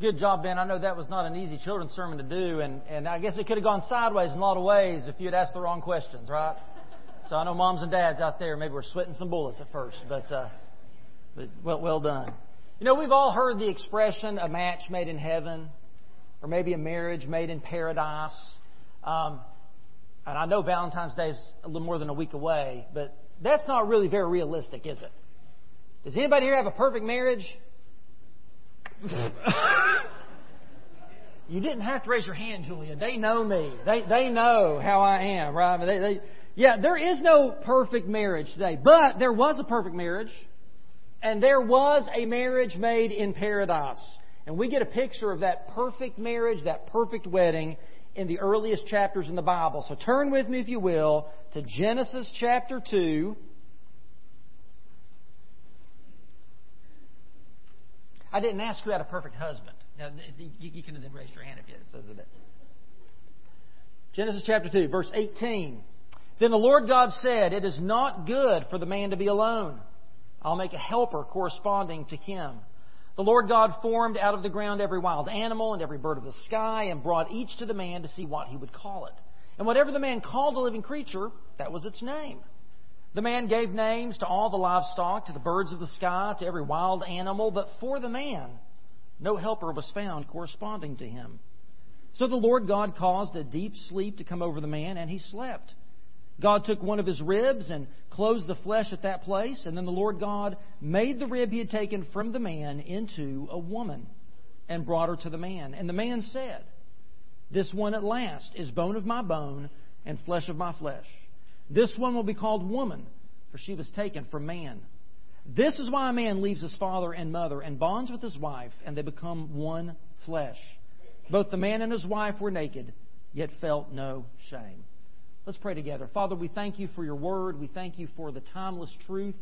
Good job, Ben. I know that was not an easy children's sermon to do, and, and I guess it could have gone sideways in a lot of ways if you had asked the wrong questions, right? So I know moms and dads out there maybe were sweating some bullets at first, but, uh, but well, well done. You know, we've all heard the expression a match made in heaven, or maybe a marriage made in paradise. Um, and I know Valentine's Day is a little more than a week away, but that's not really very realistic, is it? Does anybody here have a perfect marriage? you didn't have to raise your hand, Julia. They know me. They they know how I am, right? They, they, yeah, there is no perfect marriage today, but there was a perfect marriage, and there was a marriage made in paradise. And we get a picture of that perfect marriage, that perfect wedding, in the earliest chapters in the Bible. So turn with me, if you will, to Genesis chapter 2. I didn't ask who had a perfect husband. Now, you, can then raise your hand if you says it. Genesis chapter 2, verse 18. Then the Lord God said, It is not good for the man to be alone. I'll make a helper corresponding to him. The Lord God formed out of the ground every wild animal and every bird of the sky and brought each to the man to see what he would call it. And whatever the man called a living creature, that was its name. The man gave names to all the livestock, to the birds of the sky, to every wild animal, but for the man, no helper was found corresponding to him. So the Lord God caused a deep sleep to come over the man, and he slept. God took one of his ribs and closed the flesh at that place, and then the Lord God made the rib he had taken from the man into a woman and brought her to the man. And the man said, This one at last is bone of my bone and flesh of my flesh. This one will be called woman, for she was taken from man. This is why a man leaves his father and mother and bonds with his wife, and they become one flesh. Both the man and his wife were naked, yet felt no shame. Let's pray together. Father, we thank you for your word. We thank you for the timeless truth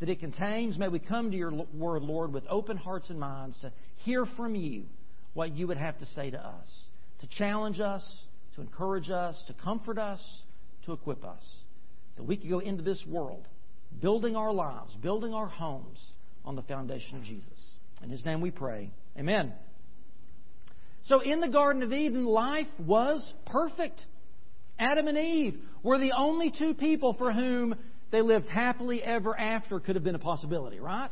that it contains. May we come to your word, Lord, with open hearts and minds to hear from you what you would have to say to us, to challenge us, to encourage us, to comfort us, to equip us. That we could go into this world building our lives, building our homes on the foundation of Jesus. In his name we pray. Amen. So in the Garden of Eden, life was perfect. Adam and Eve were the only two people for whom they lived happily ever after could have been a possibility, right?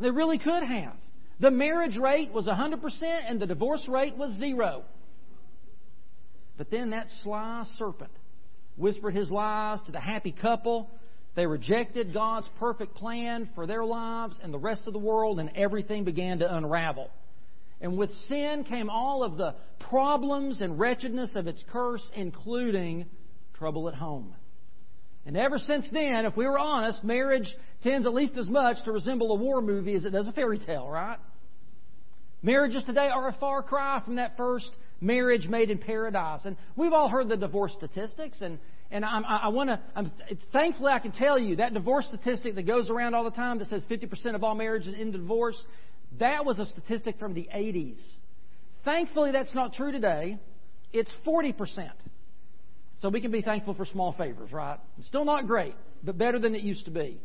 They really could have. The marriage rate was 100% and the divorce rate was zero. But then that sly serpent whispered his lies to the happy couple. They rejected God's perfect plan for their lives and the rest of the world, and everything began to unravel. And with sin came all of the problems and wretchedness of its curse, including trouble at home. And ever since then, if we were honest, marriage tends at least as much to resemble a war movie as it does a fairy tale, right? Marriages today are a far cry from that first marriage made in paradise. And we've all heard the divorce statistics, and, and I'm, I, I want to, thankfully I can tell you that divorce statistic that goes around all the time that says 50% of all marriages end in divorce, that was a statistic from the 80s. Thankfully, that's not true today. It's 40%. So we can be thankful for small favors, right? Still not great, but better than it used to be.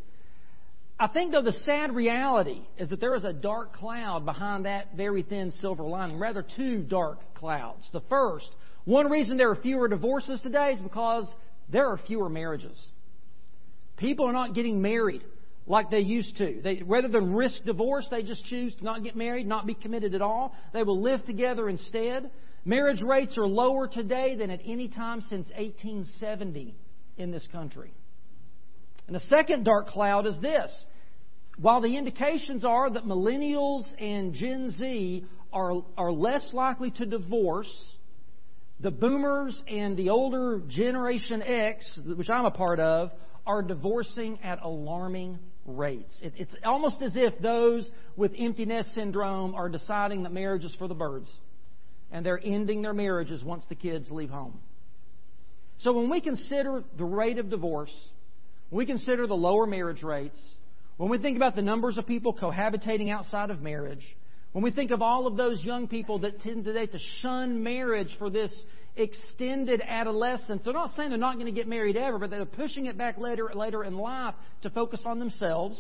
I think, though, the sad reality is that there is a dark cloud behind that very thin silver lining, rather, two dark clouds. The first, one reason there are fewer divorces today is because there are fewer marriages. People are not getting married like they used to. They, rather than risk divorce, they just choose to not get married, not be committed at all. They will live together instead. Marriage rates are lower today than at any time since 1870 in this country. And the second dark cloud is this. While the indications are that millennials and Gen Z are, are less likely to divorce, the boomers and the older Generation X, which I'm a part of, are divorcing at alarming rates. It, it's almost as if those with empty nest syndrome are deciding that marriage is for the birds, and they're ending their marriages once the kids leave home. So when we consider the rate of divorce, when we consider the lower marriage rates, when we think about the numbers of people cohabitating outside of marriage, when we think of all of those young people that tend today to shun marriage for this extended adolescence. They're not saying they're not going to get married ever, but they're pushing it back later, later in life to focus on themselves.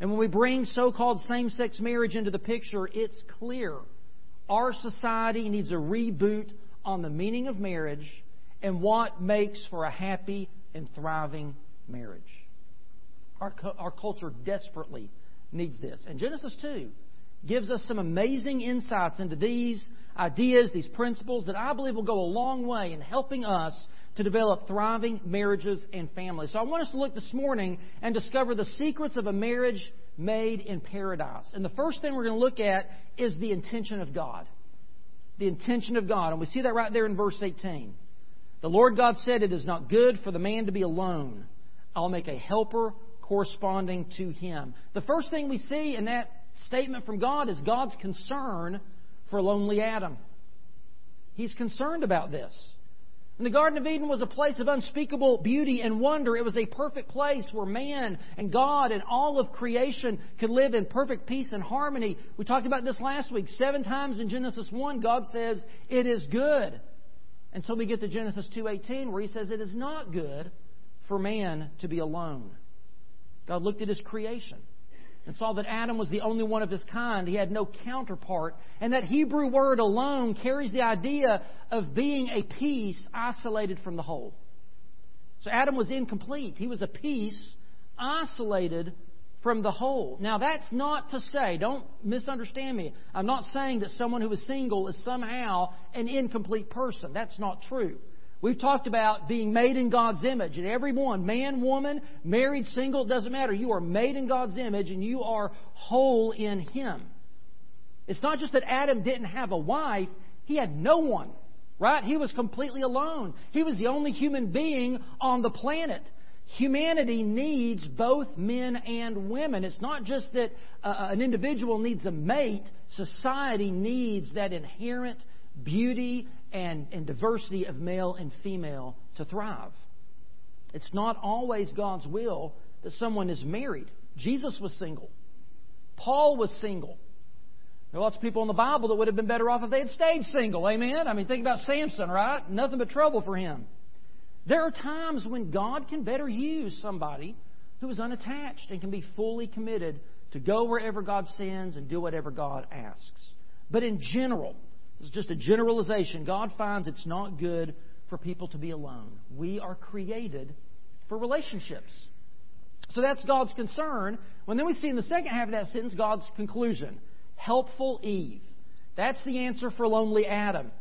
And when we bring so called same sex marriage into the picture, it's clear our society needs a reboot on the meaning of marriage and what makes for a happy and thriving marriage. Our, our culture desperately needs this. And Genesis 2 gives us some amazing insights into these ideas, these principles that I believe will go a long way in helping us to develop thriving marriages and families. So I want us to look this morning and discover the secrets of a marriage made in paradise. And the first thing we're going to look at is the intention of God. The intention of God. And we see that right there in verse 18. The Lord God said, It is not good for the man to be alone. I'll make a helper corresponding to him. The first thing we see in that statement from God is God's concern for lonely Adam. He's concerned about this. And the Garden of Eden was a place of unspeakable beauty and wonder. It was a perfect place where man and God and all of creation could live in perfect peace and harmony. We talked about this last week. Seven times in Genesis 1, God says, It is good. Until we get to Genesis 2.18, where he says, It is not good for man to be alone. God looked at his creation and saw that Adam was the only one of his kind. He had no counterpart. And that Hebrew word alone carries the idea of being a piece isolated from the whole. So Adam was incomplete. He was a piece isolated from the whole. Now, that's not to say, don't misunderstand me. I'm not saying that someone who is single is somehow an incomplete person. That's not true. We've talked about being made in God's image, and everyone, man, woman, married, single, doesn't matter. You are made in God's image, and you are whole in Him. It's not just that Adam didn't have a wife, he had no one, right? He was completely alone. He was the only human being on the planet. Humanity needs both men and women. It's not just that uh, an individual needs a mate, society needs that inherent beauty and, and diversity of male and female to thrive. It's not always God's will that someone is married. Jesus was single. Paul was single. There are lots of people in the Bible that would have been better off if they had stayed single. Amen? I mean, think about Samson, right? Nothing but trouble for him. There are times when God can better use somebody who is unattached and can be fully committed to go wherever God sends and do whatever God asks. But in general, this is just a generalization. God finds it's not good for people to be alone. We are created for relationships. So that's God's concern. When then we see in the second half of that sentence God's conclusion helpful Eve. That's the answer for lonely Adam.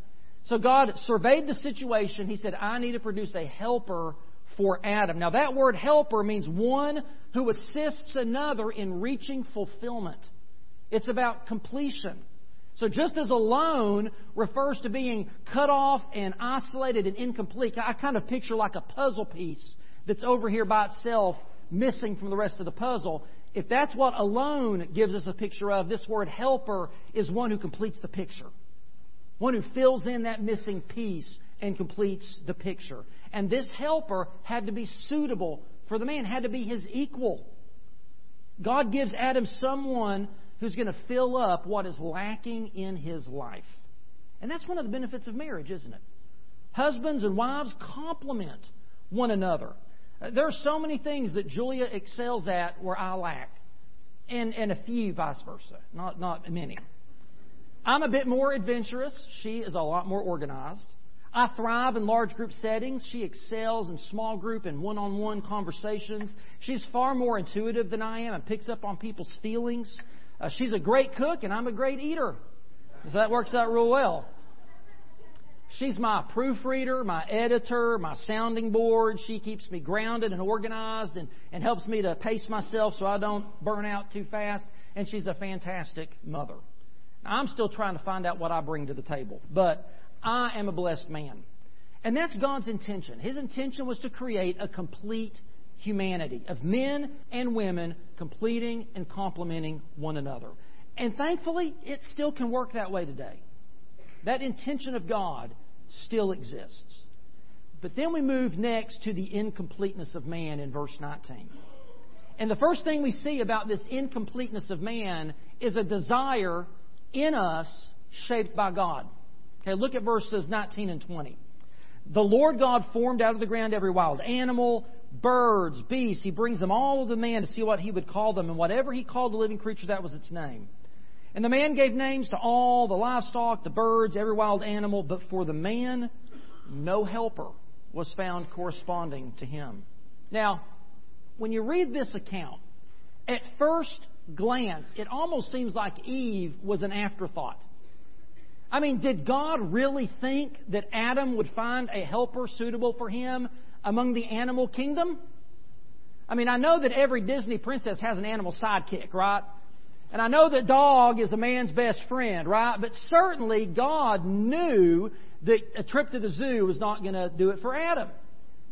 So God surveyed the situation. He said, I need to produce a helper for Adam. Now, that word helper means one who assists another in reaching fulfillment. It's about completion. So just as alone refers to being cut off and isolated and incomplete, I kind of picture like a puzzle piece that's over here by itself, missing from the rest of the puzzle. If that's what alone gives us a picture of, this word helper is one who completes the picture. One who fills in that missing piece and completes the picture. And this helper had to be suitable for the man, had to be his equal. God gives Adam someone who's going to fill up what is lacking in his life. And that's one of the benefits of marriage, isn't it? Husbands and wives complement one another. Uh, there are so many things that Julia excels at where I lack, and, and a few vice versa, not, not many. I'm a bit more adventurous. She is a lot more organized. I thrive in large group settings. She excels in small group and one on one conversations. She's far more intuitive than I am and picks up on people's feelings. Uh, she's a great cook, and I'm a great eater. So that works out real well. She's my proofreader, my editor, my sounding board. She keeps me grounded and organized and, and helps me to pace myself so I don't burn out too fast. And she's a fantastic mother. Now, I'm still trying to find out what I bring to the table, but I am a blessed man. And that's God's intention. His intention was to create a complete humanity of men and women completing and complementing one another. And thankfully, it still can work that way today. That intention of God still exists. But then we move next to the incompleteness of man in verse 19. And the first thing we see about this incompleteness of man is a desire in us shaped by God. Okay, look at verses 19 and 20. The Lord God formed out of the ground every wild animal, birds, beasts. He brings them all to man to see what he would call them. And whatever he called the living creature, that was its name. And the man gave names to all the livestock, the birds, every wild animal, but for the man, no helper was found corresponding to him. Now, when you read this account, at first glance, it almost seems like Eve was an afterthought. I mean, did God really think that Adam would find a helper suitable for him among the animal kingdom? I mean, I know that every Disney princess has an animal sidekick, right? And I know that dog is a man's best friend, right? But certainly God knew that a trip to the zoo was not going to do it for Adam.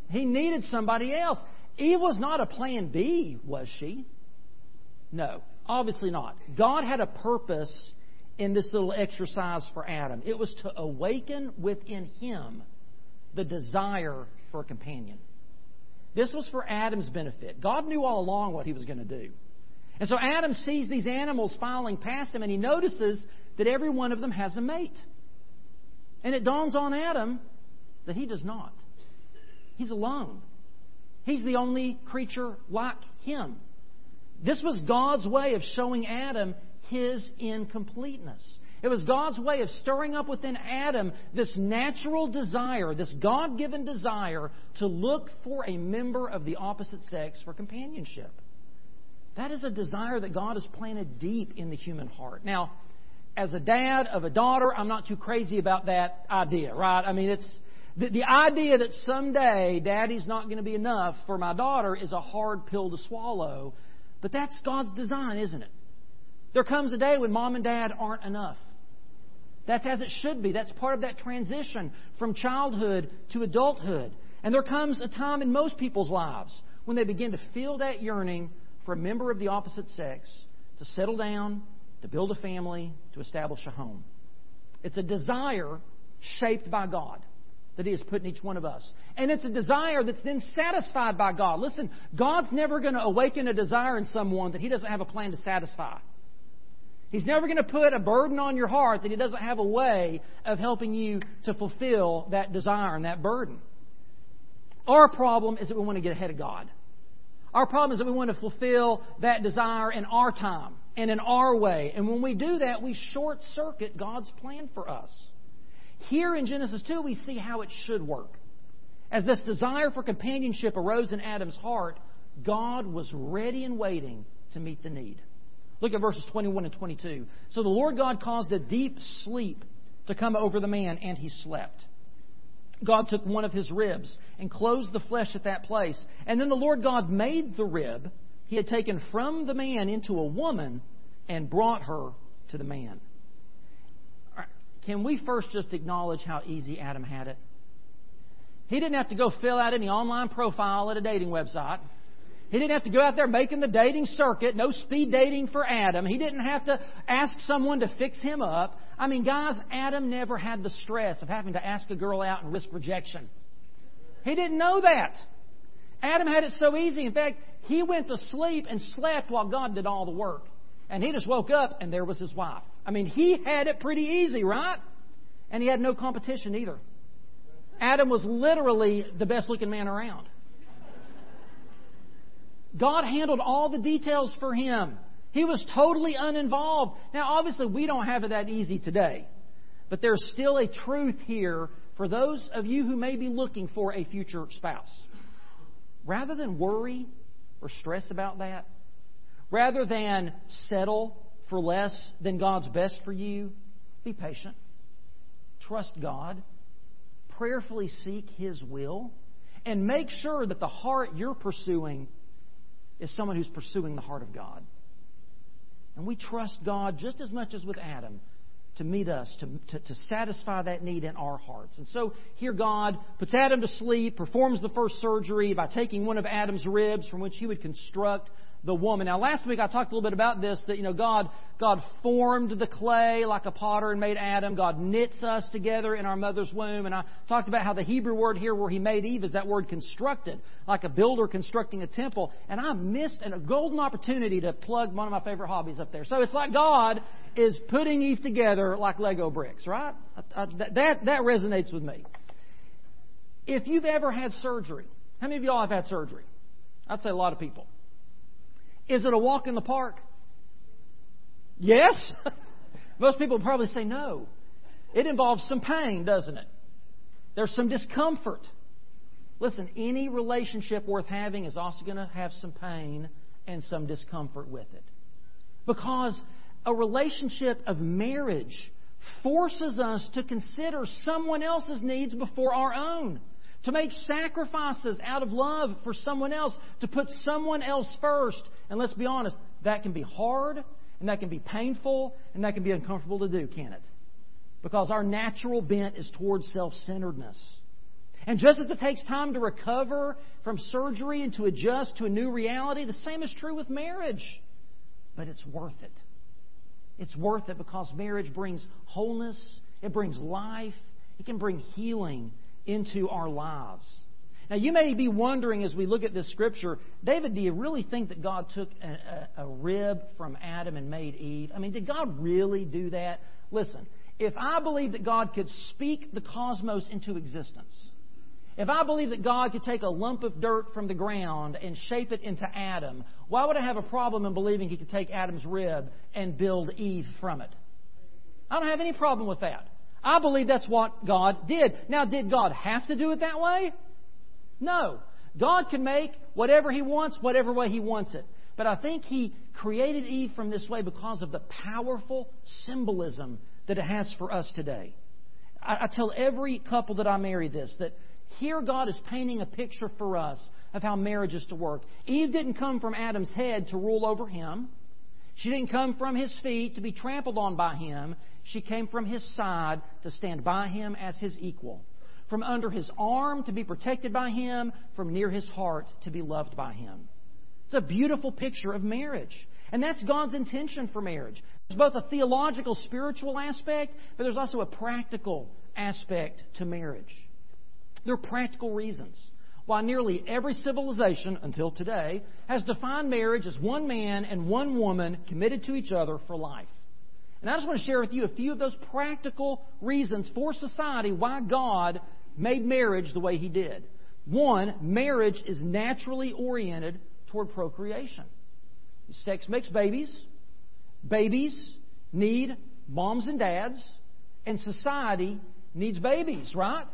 He needed somebody else. Eve was not a plan B, was she? No, obviously not. God had a purpose in this little exercise for Adam. It was to awaken within him the desire for a companion. This was for Adam's benefit. God knew all along what he was going to do. And so Adam sees these animals filing past him, and he notices that every one of them has a mate. And it dawns on Adam that he does not. He's alone. He's the only creature like him. This was God's way of showing Adam his incompleteness. It was God's way of stirring up within Adam this natural desire, this God given desire to look for a member of the opposite sex for companionship. That is a desire that God has planted deep in the human heart. Now, as a dad of a daughter, I'm not too crazy about that idea, right? I mean, it's the, the idea that someday daddy's not going to be enough for my daughter is a hard pill to swallow. But that's God's design, isn't it? There comes a day when mom and dad aren't enough. That's as it should be. That's part of that transition from childhood to adulthood. And there comes a time in most people's lives when they begin to feel that yearning for a member of the opposite sex to settle down, to build a family, to establish a home. It's a desire shaped by God that He has put in each one of us. And it's a desire that's then satisfied by God. Listen, God's never going to awaken a desire in someone that He doesn't have a plan to satisfy. He's never going to put a burden on your heart that He doesn't have a way of helping you to fulfill that desire and that burden. Our problem is that we want to get ahead of God. Our problem is that we want to fulfill that desire in our time and in our way. And when we do that, we short circuit God's plan for us. Here in Genesis 2, we see how it should work. As this desire for companionship arose in Adam's heart, God was ready and waiting to meet the need. Look at verses 21 and 22. So the Lord God caused a deep sleep to come over the man, and he slept. God took one of his ribs and closed the flesh at that place. And then the Lord God made the rib he had taken from the man into a woman and brought her to the man. Can we first just acknowledge how easy Adam had it? He didn't have to go fill out any online profile at a dating website. He didn't have to go out there making the dating circuit. No speed dating for Adam. He didn't have to ask someone to fix him up. I mean, guys, Adam never had the stress of having to ask a girl out and risk rejection. He didn't know that. Adam had it so easy. In fact, he went to sleep and slept while God did all the work. And he just woke up and there was his wife. I mean, he had it pretty easy, right? And he had no competition either. Adam was literally the best looking man around. God handled all the details for him. He was totally uninvolved. Now, obviously, we don't have it that easy today. But there's still a truth here for those of you who may be looking for a future spouse. Rather than worry or stress about that, rather than settle for less than God's best for you, be patient. Trust God. Prayerfully seek His will. And make sure that the heart you're pursuing is someone who's pursuing the heart of God. And we trust God just as much as with Adam to meet us, to, to, to, satisfy that need in our hearts. And so here God puts Adam to sleep, performs the first surgery by taking one of Adam's ribs from which he would construct the woman. Now, last week I talked a little bit about this that, you know, God, God formed the clay like a potter and made Adam. God knits us together in our mother's womb. And I talked about how the Hebrew word here where he made Eve is that word constructed, like a builder constructing a temple. And I missed a golden opportunity to plug one of my favorite hobbies up there. So it's like God is putting Eve together like Lego bricks, right? That, that resonates with me. If you've ever had surgery, how many of y'all have had surgery? I'd say a lot of people. Is it a walk in the park? Yes. Most people probably say no. It involves some pain, doesn't it? There's some discomfort. Listen, any relationship worth having is also going to have some pain and some discomfort with it. Because a relationship of marriage forces us to consider someone else's needs before our own, to make sacrifices out of love for someone else, to put someone else first. And let's be honest, that can be hard, and that can be painful, and that can be uncomfortable to do, can it? Because our natural bent is towards self centeredness. And just as it takes time to recover from surgery and to adjust to a new reality, the same is true with marriage. But it's worth it. It's worth it because marriage brings wholeness, it brings life, it can bring healing into our lives. Now, you may be wondering as we look at this scripture, David, do you really think that God took a, a, a, rib from Adam and made Eve? I mean, did God really do that? Listen, if I believe that God could speak the cosmos into existence, if I believe that God could take a lump of dirt from the ground and shape it into Adam, why would I have a problem in believing He could take Adam's rib and build Eve from it? I don't have any problem with that. I believe that's what God did. Now, did God have to do it that way? No. God can make whatever He wants, whatever way He wants it. But I think He created Eve from this way because of the powerful symbolism that it has for us today. I, I tell every couple that I marry this that here, God is painting a picture for us of how marriage is to work. Eve didn't come from Adam's head to rule over him. She didn't come from his feet to be trampled on by him. She came from his side to stand by him as his equal. From under his arm to be protected by him. From near his heart to be loved by him. It's a beautiful picture of marriage. And that's God's intention for marriage. There's both a theological, spiritual aspect, but there's also a practical aspect to marriage. There are practical reasons why nearly every civilization until today has defined marriage as one man and one woman committed to each other for life. And I just want to share with you a few of those practical reasons for society why God made marriage the way He did. One, marriage is naturally oriented toward procreation. Sex makes babies. Babies need moms and dads. And society needs babies, right?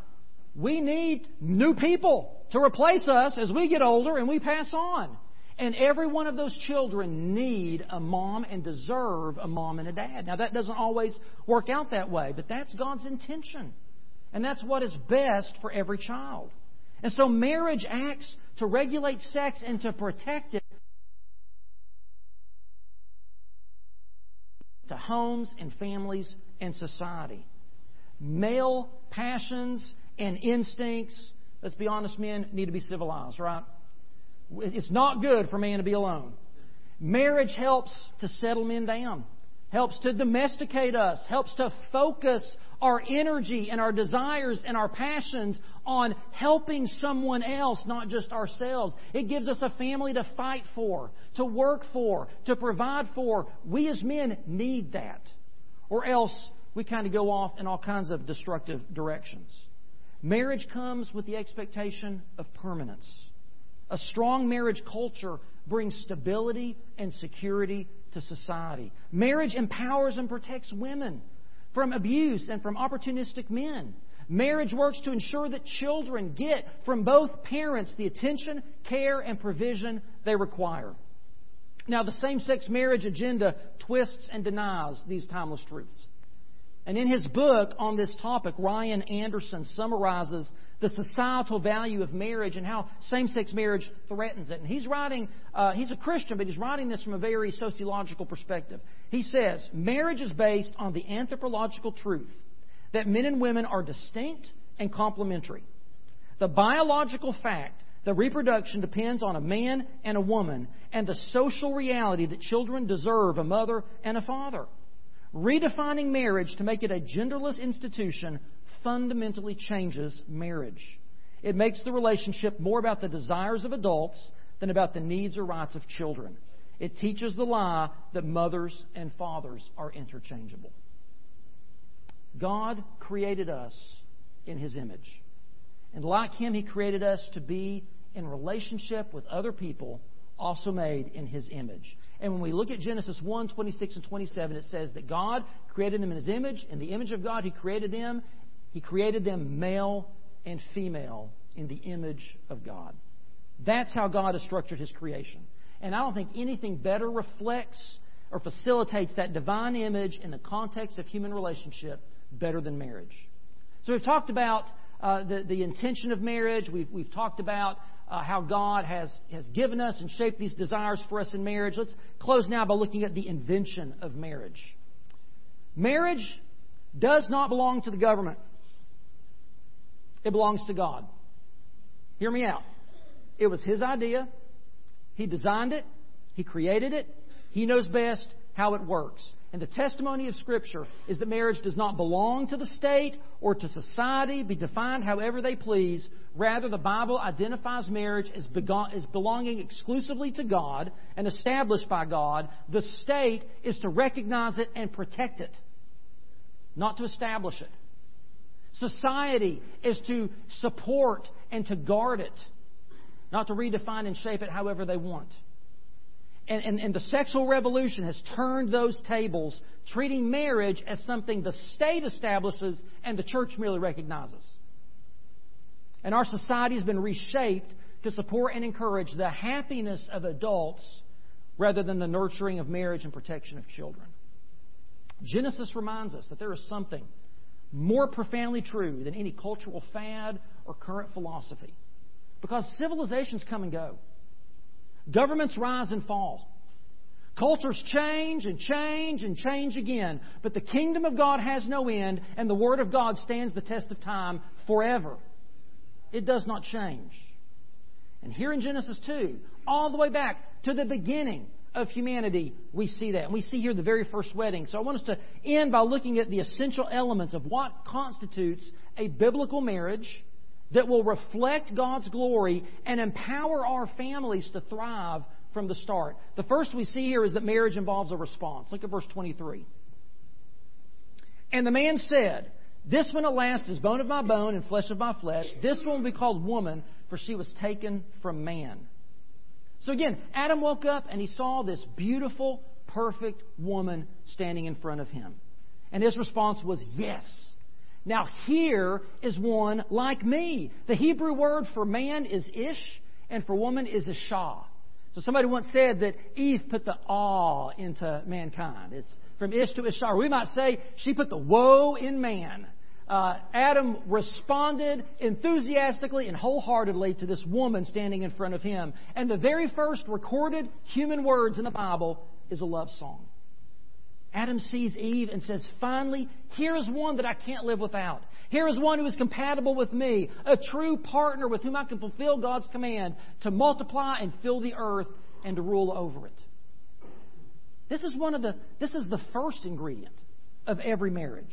We need new people to replace us as we get older and we pass on. And every one of those children need a mom and deserve a mom and a dad. Now, that doesn't always work out that way, but that's God's intention. And that's what is best for every child. And so marriage acts to regulate sex and to protect it to homes and families and society. Male passions and instincts, let's be honest, men need to be civilized, right? It's not good for man to be alone. Marriage helps to settle men down, helps to domesticate us, helps to focus our energy and our desires and our passions on helping someone else, not just ourselves. It gives us a family to fight for, to work for, to provide for. We as men need that. Or else we kind of go off in all kinds of destructive directions. Marriage comes with the expectation of permanence. A strong marriage culture brings stability and security to society. Marriage empowers and protects women from abuse and from opportunistic men. Marriage works to ensure that children get from both parents the attention, care, and provision they require. Now, the same sex marriage agenda twists and denies these timeless truths. And in his book on this topic, Ryan Anderson summarizes the societal value of marriage and how same sex marriage threatens it. And he's writing, uh, he's a Christian, but he's writing this from a very sociological perspective. He says, Marriage is based on the anthropological truth that men and women are distinct and complementary. The biological fact that reproduction depends on a man and a woman, and the social reality that children deserve a mother and a father. Redefining marriage to make it a genderless institution fundamentally changes marriage. It makes the relationship more about the desires of adults than about the needs or rights of children. It teaches the lie that mothers and fathers are interchangeable. God created us in His image. And like Him, He created us to be in relationship with other people also made in His image. And when we look at Genesis 1 26 and 27, it says that God created them in His image. In the image of God, He created them. He created them male and female in the image of God. That's how God has structured His creation. And I don't think anything better reflects or facilitates that divine image in the context of human relationship better than marriage. So we've talked about uh, the, the intention of marriage. We've, we've talked about uh, how God has, has given us and shaped these desires for us in marriage. Let's close now by looking at the invention of marriage. Marriage does not belong to the government, it belongs to God. Hear me out. It was His idea, He designed it, He created it, He knows best how it works. And the testimony of Scripture is that marriage does not belong to the state or to society, be defined however they please. Rather, the Bible identifies marriage as, as belonging exclusively to God and established by God. The state is to recognize it and protect it, not to establish it. Society is to support and to guard it, not to redefine and shape it however they want. And, and, and, the sexual revolution has turned those tables, treating marriage as something the state establishes and the church merely recognizes. And our society has been reshaped to support and encourage the happiness of adults rather than the nurturing of marriage and protection of children. Genesis reminds us that there is something more profoundly true than any cultural fad or current philosophy. Because civilizations come and go. Governments rise and fall. Cultures change and change and change again. But the kingdom of God has no end, and the Word of God stands the test of time forever. It does not change. And here in Genesis 2, all the way back to the beginning of humanity, we see that. And we see here the very first wedding. So I want us to end by looking at the essential elements of what constitutes a biblical marriage that will reflect God's glory and empower our families to thrive from the start. The first we see here is that marriage involves a response. Look at verse 23. And the man said, This one at last is bone of my bone and flesh of my flesh. This one will be called woman, for she was taken from man. So again, Adam woke up and he saw this beautiful, perfect woman standing in front of him. And his response was, Yes. Now, here is one like me. The Hebrew word for man is ish, and for woman is ishah. So somebody once said that Eve put the awe into mankind. It's from ish to ishah. We might say she put the woe in man. Uh, Adam responded enthusiastically and wholeheartedly to this woman standing in front of him. And the very first recorded human words in the Bible is a love song. Adam sees Eve and says, Finally, here is one that I can't live without. Here is one who is compatible with me, a true partner with whom I can fulfill God's command to multiply and fill the earth and to rule over it. This is one of the this is the first ingredient of every marriage.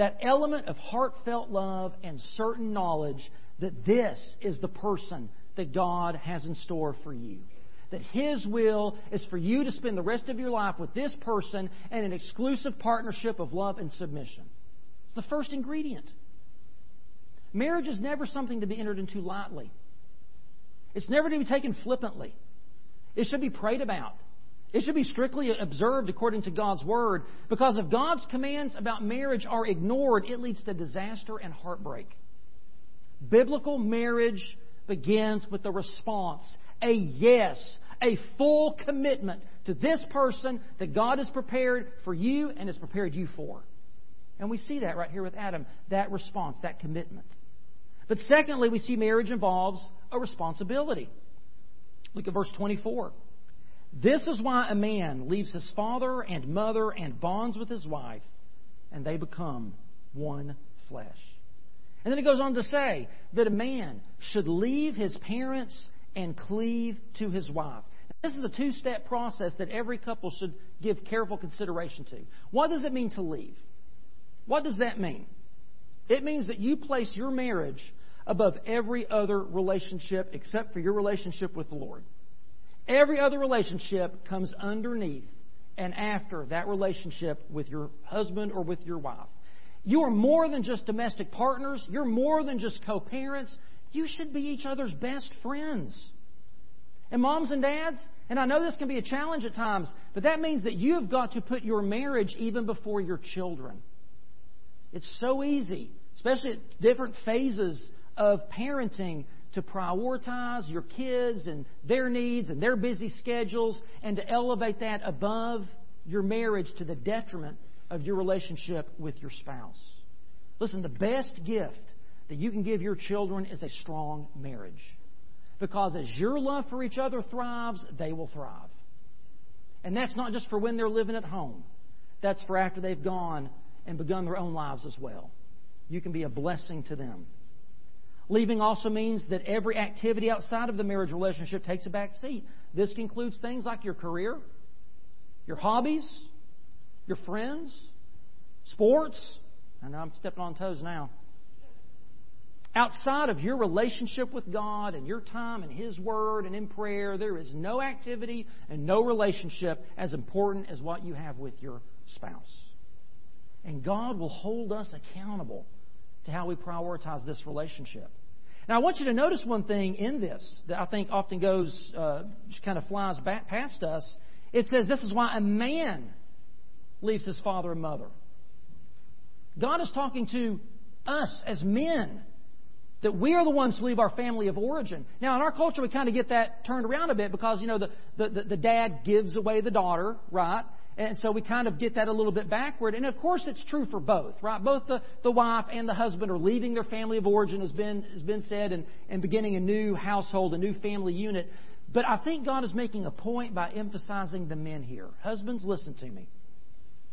That element of heartfelt love and certain knowledge that this is the person that God has in store for you that His will is for you to spend the rest of your life with this person in an exclusive partnership of love and submission. It's the first ingredient. Marriage is never something to be entered into lightly. It's never to be taken flippantly. It should be prayed about. It should be strictly observed according to God's Word, because if God's commands about marriage are ignored, it leads to disaster and heartbreak. Biblical marriage begins with a response, a yes, a full commitment to this person that God has prepared for you and has prepared you for. And we see that right here with Adam, that response, that commitment. But secondly, we see marriage involves a responsibility. Look at verse 24. This is why a man leaves his father and mother and bonds with his wife, and they become one flesh. And then it goes on to say that a man should leave his parents and cleave to his wife. This is a two step process that every couple should give careful consideration to. What does it mean to leave? What does that mean? It means that you place your marriage above every other relationship except for your relationship with the Lord. Every other relationship comes underneath and after that relationship with your husband or with your wife. You are more than just domestic partners. You're more than just co parents. You should be each other's best friends. And moms and dads, and I know this can be a challenge at times, but that means that you have got to put your marriage even before your children. It's so easy, especially at different phases of parenting, to prioritize your kids and their needs and their busy schedules and to elevate that above your marriage to the detriment of your relationship with your spouse. Listen, the best gift that you can give your children is a strong marriage. Because as your love for each other thrives, they will thrive. And that's not just for when they're living at home, that's for after they've gone and begun their own lives as well. You can be a blessing to them. Leaving also means that every activity outside of the marriage relationship takes a back seat. This includes things like your career, your hobbies, your friends, sports. I know I'm stepping on toes now. Outside of your relationship with God and your time in His Word and in prayer, there is no activity and no relationship as important as what you have with your spouse. And God will hold us accountable to how we prioritize this relationship. Now, I want you to notice one thing in this that I think often goes, uh, just kind of flies back past us. It says this is why a man leaves his father and mother. God is talking to us as men that we are the ones who leave our family of origin. Now, in our culture, we kind of get that turned around a bit because, you know, the, the, the dad gives away the daughter, right? And so we kind of get that a little bit backward. And of course, it's true for both, right? Both the, the wife and the husband are leaving their family of origin, as been, has been said, and, and beginning a new household, a new family unit. But I think God is making a point by emphasizing the men here. Husbands, listen to me.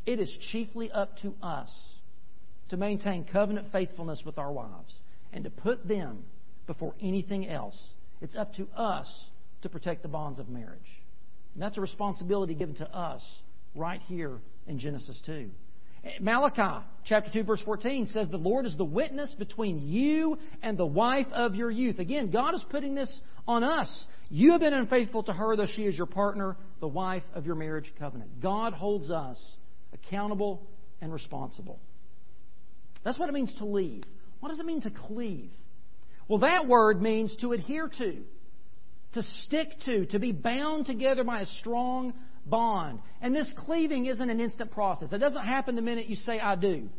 It is chiefly up to us to maintain covenant faithfulness with our wives and to put them before anything else. It's up to us to protect the bonds of marriage. And that's a responsibility given to us right here in Genesis 2. Malachi chapter 2 verse 14 says the Lord is the witness between you and the wife of your youth. Again, God is putting this on us. You have been unfaithful to her though she is your partner, the wife of your marriage covenant. God holds us accountable and responsible. That's what it means to leave. What does it mean to cleave? Well, that word means to adhere to, to stick to, to be bound together by a strong bond. And this cleaving isn't an instant process. It doesn't happen the minute you say, I do.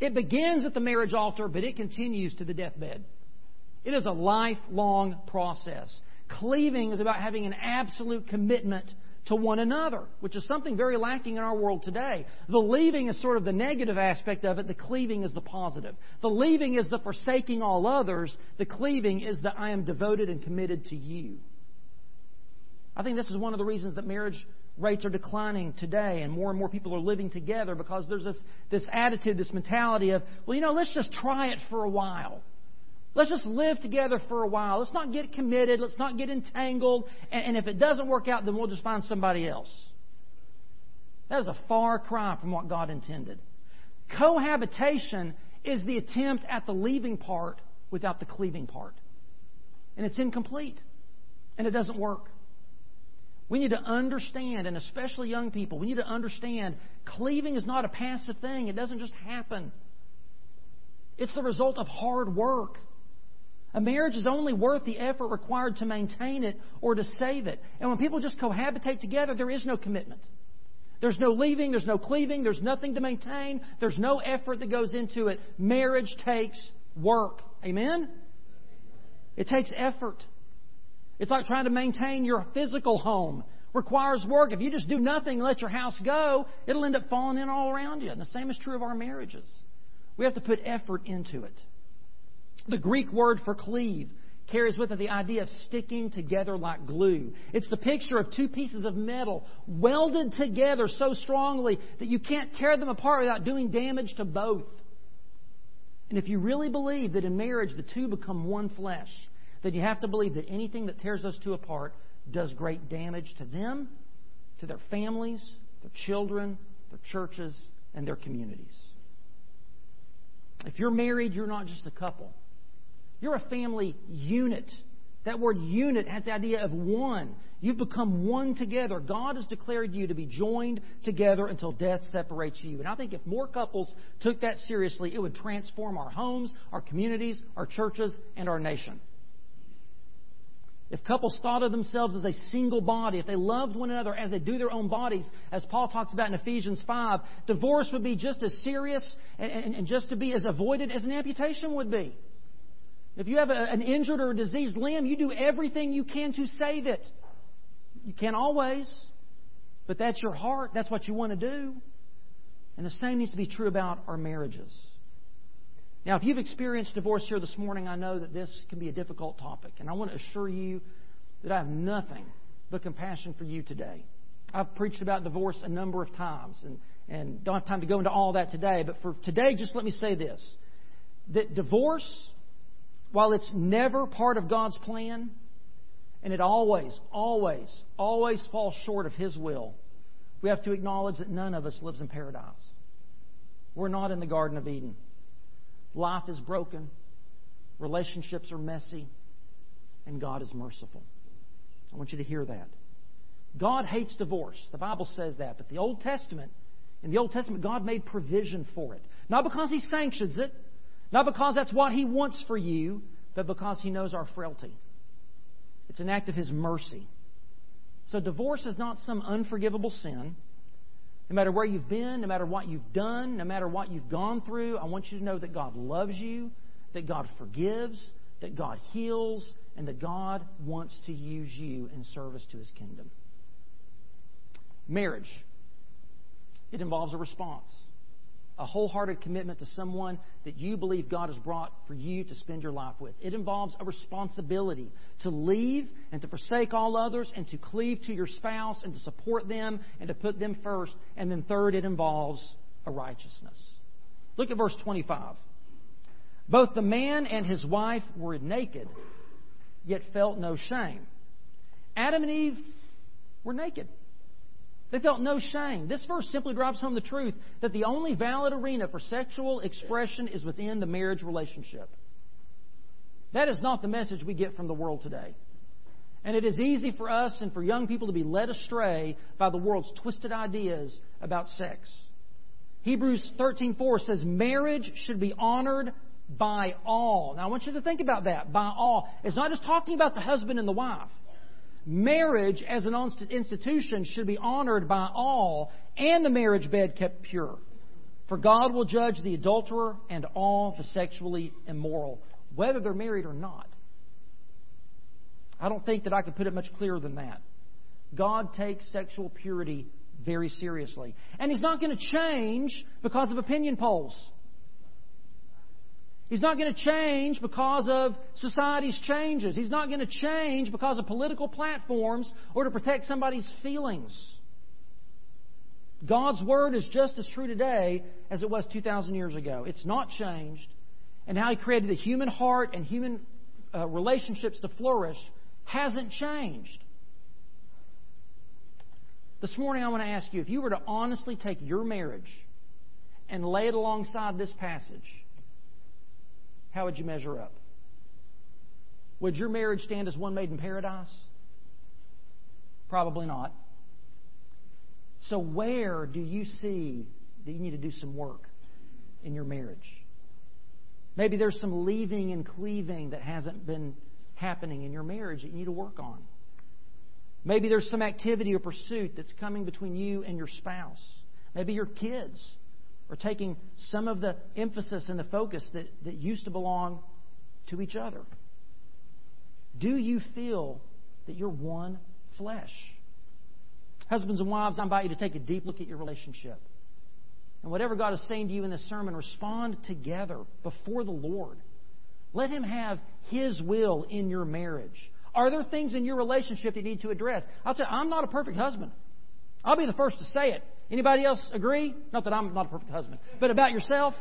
It begins at the marriage altar, but it continues to the deathbed. It is a lifelong process. Cleaving is about having an absolute commitment to one another, which is something very lacking in our world today. The leaving is sort of the negative aspect of it, the cleaving is the positive. The leaving is the forsaking all others, the cleaving is that I am devoted and committed to you. I think this is one of the reasons that marriage rates are declining today and more and more people are living together because there's this, this attitude, this mentality of, well, you know, let's just try it for a while. Let's just live together for a while. Let's not get committed. Let's not get entangled. And, and if it doesn't work out, then we'll just find somebody else. That is a far cry from what God intended. Cohabitation is the attempt at the leaving part without the cleaving part. And it's incomplete. And it doesn't work. We need to understand, and especially young people, we need to understand cleaving is not a passive thing. It doesn't just happen. It's the result of hard work. A marriage is only worth the effort required to maintain it or to save it. And when people just cohabitate together, there is no commitment. There's no leaving, there's no cleaving, there's nothing to maintain, there's no effort that goes into it. Marriage takes work. Amen? It takes effort. It's like trying to maintain your physical home. Requires work. If you just do nothing and let your house go, it'll end up falling in all around you. And the same is true of our marriages. We have to put effort into it. The Greek word for cleave carries with it the idea of sticking together like glue. It's the picture of two pieces of metal welded together so strongly that you can't tear them apart without doing damage to both. And if you really believe that in marriage the two become one flesh, then you have to believe that anything that tears those two apart does great damage to them, to their families, their children, their churches, and their communities. If you're married, you're not just a couple. You're a family unit. That word unit has the idea of one. You've become one together. God has declared you to be joined together until death separates you. And I think if more couples took that seriously, it would transform our homes, our communities, our churches, and our nation. If couples thought of themselves as a single body, if they loved one another as they do their own bodies, as Paul talks about in Ephesians 5, divorce would be just as serious and, and, and just to be as avoided as an amputation would be. If you have a, an injured or a diseased limb, you do everything you can to save it. You can't always, but that's your heart. That's what you want to do. And the same needs to be true about our marriages. Now, if you've experienced divorce here this morning, I know that this can be a difficult topic. And I want to assure you that I have nothing but compassion for you today. I've preached about divorce a number of times and, and don't have time to go into all that today. But for today, just let me say this that divorce, while it's never part of God's plan, and it always, always, always falls short of His will, we have to acknowledge that none of us lives in paradise. We're not in the Garden of Eden. Life is broken, relationships are messy, and God is merciful. I want you to hear that. God hates divorce. The Bible says that. But the Old Testament, in the Old Testament, God made provision for it. Not because He sanctions it, not because that's what He wants for you, but because He knows our frailty. It's an act of His mercy. So divorce is not some unforgivable sin. No matter where you've been, no matter what you've done, no matter what you've gone through, I want you to know that God loves you, that God forgives, that God heals, and that God wants to use you in service to His kingdom. Marriage. It involves a response a wholehearted commitment to someone that you believe God has brought for you to spend your life with. It involves a responsibility to leave and to forsake all others and to cleave to your spouse and to support them and to put them first. And then, third, it involves a righteousness. Look at verse 25. Both the man and his wife were naked, yet felt no shame. Adam and Eve were naked. They felt no shame. This verse simply drives home the truth that the only valid arena for sexual expression is within the marriage relationship. That is not the message we get from the world today. And it is easy for us and for young people to be led astray by the world's twisted ideas about sex. Hebrews 13:4 says marriage should be honored by all. Now I want you to think about that, by all. It's not just talking about the husband and the wife. Marriage as an institution should be honored by all, and the marriage bed kept pure. For God will judge the adulterer and all the sexually immoral, whether they're married or not. I don't think that I could put it much clearer than that. God takes sexual purity very seriously. And He's not going to change because of opinion polls. He's not going to change because of society's changes. He's not going to change because of political platforms or to protect somebody's feelings. God's Word is just as true today as it was 2,000 years ago. It's not changed. And how He created the human heart and human uh, relationships to flourish hasn't changed. This morning, I want to ask you if you were to honestly take your marriage and lay it alongside this passage, how would you measure up? Would your marriage stand as one made in paradise? Probably not. So, where do you see that you need to do some work in your marriage? Maybe there's some leaving and cleaving that hasn't been happening in your marriage that you need to work on. Maybe there's some activity or pursuit that's coming between you and your spouse. Maybe your kids or taking some of the emphasis and the focus that, that used to belong to each other? Do you feel that you're one flesh? Husbands and wives, I invite you to take a deep look at your relationship. And whatever God is saying to you in this sermon, respond together before the Lord. Let Him have His will in your marriage. Are there things in your relationship you need to address? I'll tell you, I'm not a perfect husband. I'll be the first to say it. Anybody else agree? Not that I'm not a perfect husband, but about yourself.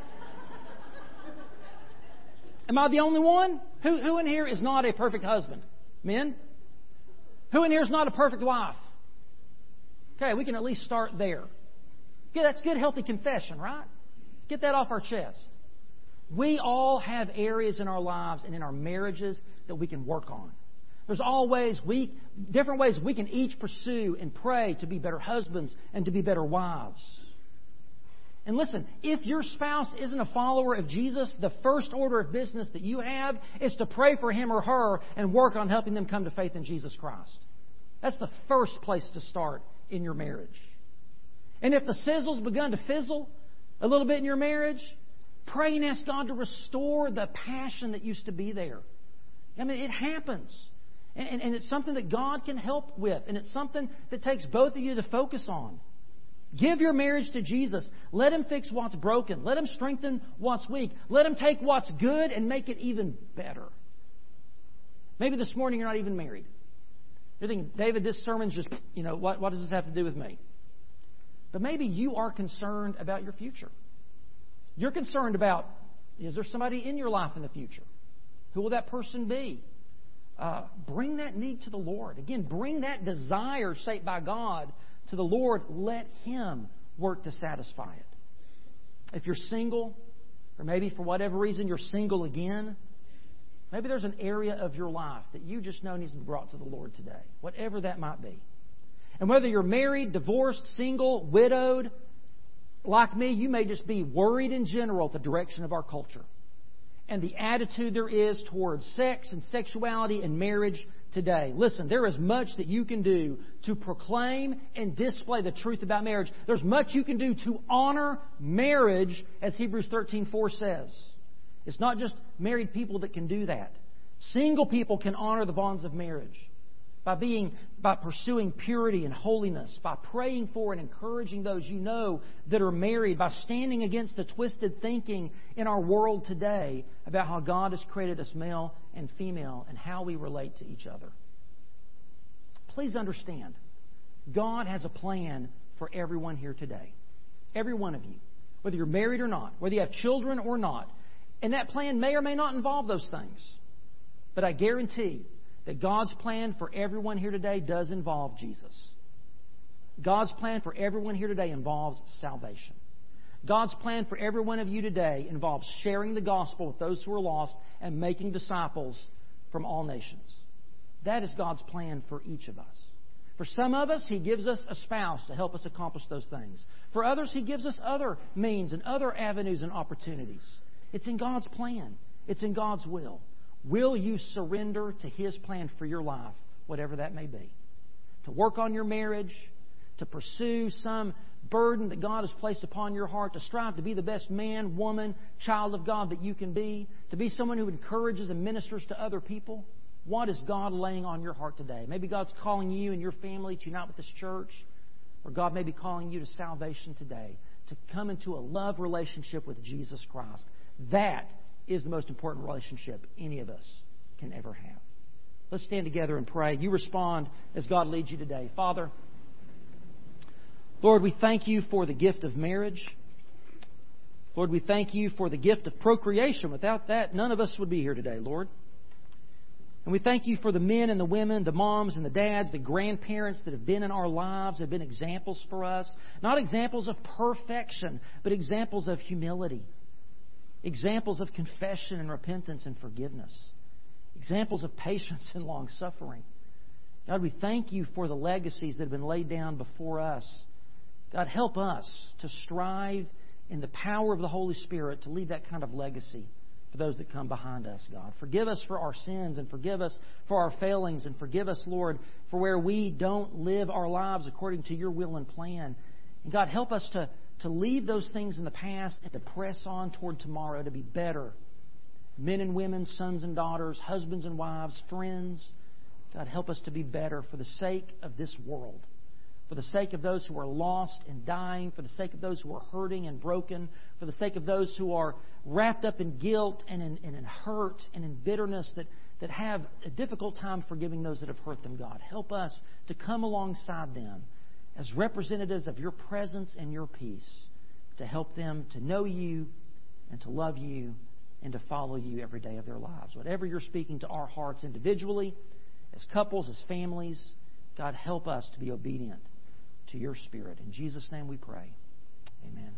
Am I the only one? Who, who in here is not a perfect husband? Men? Who in here is not a perfect wife? Okay, we can at least start there. Yeah, that's good, healthy confession, right? Get that off our chest. We all have areas in our lives and in our marriages that we can work on. There's always we, different ways we can each pursue and pray to be better husbands and to be better wives. And listen, if your spouse isn't a follower of Jesus, the first order of business that you have is to pray for him or her and work on helping them come to faith in Jesus Christ. That's the first place to start in your marriage. And if the sizzle's begun to fizzle a little bit in your marriage, pray and ask God to restore the passion that used to be there. I mean, it happens. And, and, it's something that God can help with. And it's something that takes both of you to focus on. Give your marriage to Jesus. Let Him fix what's broken. Let Him strengthen what's weak. Let Him take what's good and make it even better. Maybe this morning you're not even married. You're thinking, David, this sermon's just, you know, what, what does this have to do with me? But maybe you are concerned about your future. You're concerned about, is there somebody in your life in the future? Who will that person be? Uh, bring that need to the Lord. Again, bring that desire shaped by God to the Lord. Let Him work to satisfy it. If you're single, or maybe for whatever reason you're single again, maybe there's an area of your life that you just know needs to be brought to the Lord today, whatever that might be. And whether you're married, divorced, single, widowed, like me, you may just be worried in general at the direction of our culture and the attitude there is towards sex and sexuality and marriage today. Listen, there is much that you can do to proclaim and display the truth about marriage. There's much you can do to honor marriage, as Hebrews 13:4 says. It's not just married people that can do that. Single people can honor the bonds of marriage by being by pursuing purity and holiness, by praying for and encouraging those you know that are married, by standing against the twisted thinking in our world today about how God has created us male and female and how we relate to each other. Please understand, God has a plan for everyone here today. Every one of you. Whether you're married or not, whether you have children or not. And that plan may or may not involve those things. But I guarantee that God's plan for everyone here today does involve Jesus. God's plan for everyone here today involves salvation. God's plan for every one of you today involves sharing the gospel with those who are lost and making disciples from all nations. That is God's plan for each of us. For some of us, He gives us a spouse to help us accomplish those things. For others, He gives us other means and other avenues and opportunities. It's in God's plan, it's in God's will. Will you surrender to His plan for your life, whatever that may be? To work on your marriage, to pursue some burden that God has placed upon your heart, to strive to be the best man, woman, child of God that you can be, to be someone who encourages and ministers to other people? What is God laying on your heart today? Maybe God's calling you and your family to unite with this church, or God may be calling you to salvation today, to come into a love relationship with Jesus Christ. That is the most important relationship any of us can ever have. Let's stand together and pray. You respond as God leads you today. Father, Lord, we thank you for the gift of marriage. Lord, we thank you for the gift of procreation. Without that, none of us would be here today, Lord. And we thank you for the men and the women, the moms and the dads, the grandparents that have been in our lives, have been examples for us. Not examples of perfection, but examples of humility examples of confession and repentance and forgiveness, examples of patience and long suffering. God, we thank you for the legacies that have been laid down before us. God, help us to strive in the power of the Holy Spirit to leave that kind of legacy for those that come behind us, God. Forgive us for our sins and forgive us for our failings and forgive us, Lord, for where we don't live our lives according to your will and plan. And God, help us to to leave those things in the past and to press on toward tomorrow to be better. Men and women, sons and daughters, husbands and wives, friends. God, help us to be better for the sake of this world, for the sake of those who are lost and dying, for the sake of those who are hurting and broken, for the sake of those who are wrapped up in guilt and in, and in hurt and in bitterness that, that have a difficult time forgiving those that have hurt them, God. Help us to come alongside them as representatives of your presence and your peace to help them to know you and to love you and to follow you every day of their lives. Whatever you're speaking to our hearts individually, as couples, as families, God, help us to be obedient to your Spirit. In Jesus' name we pray. Amen.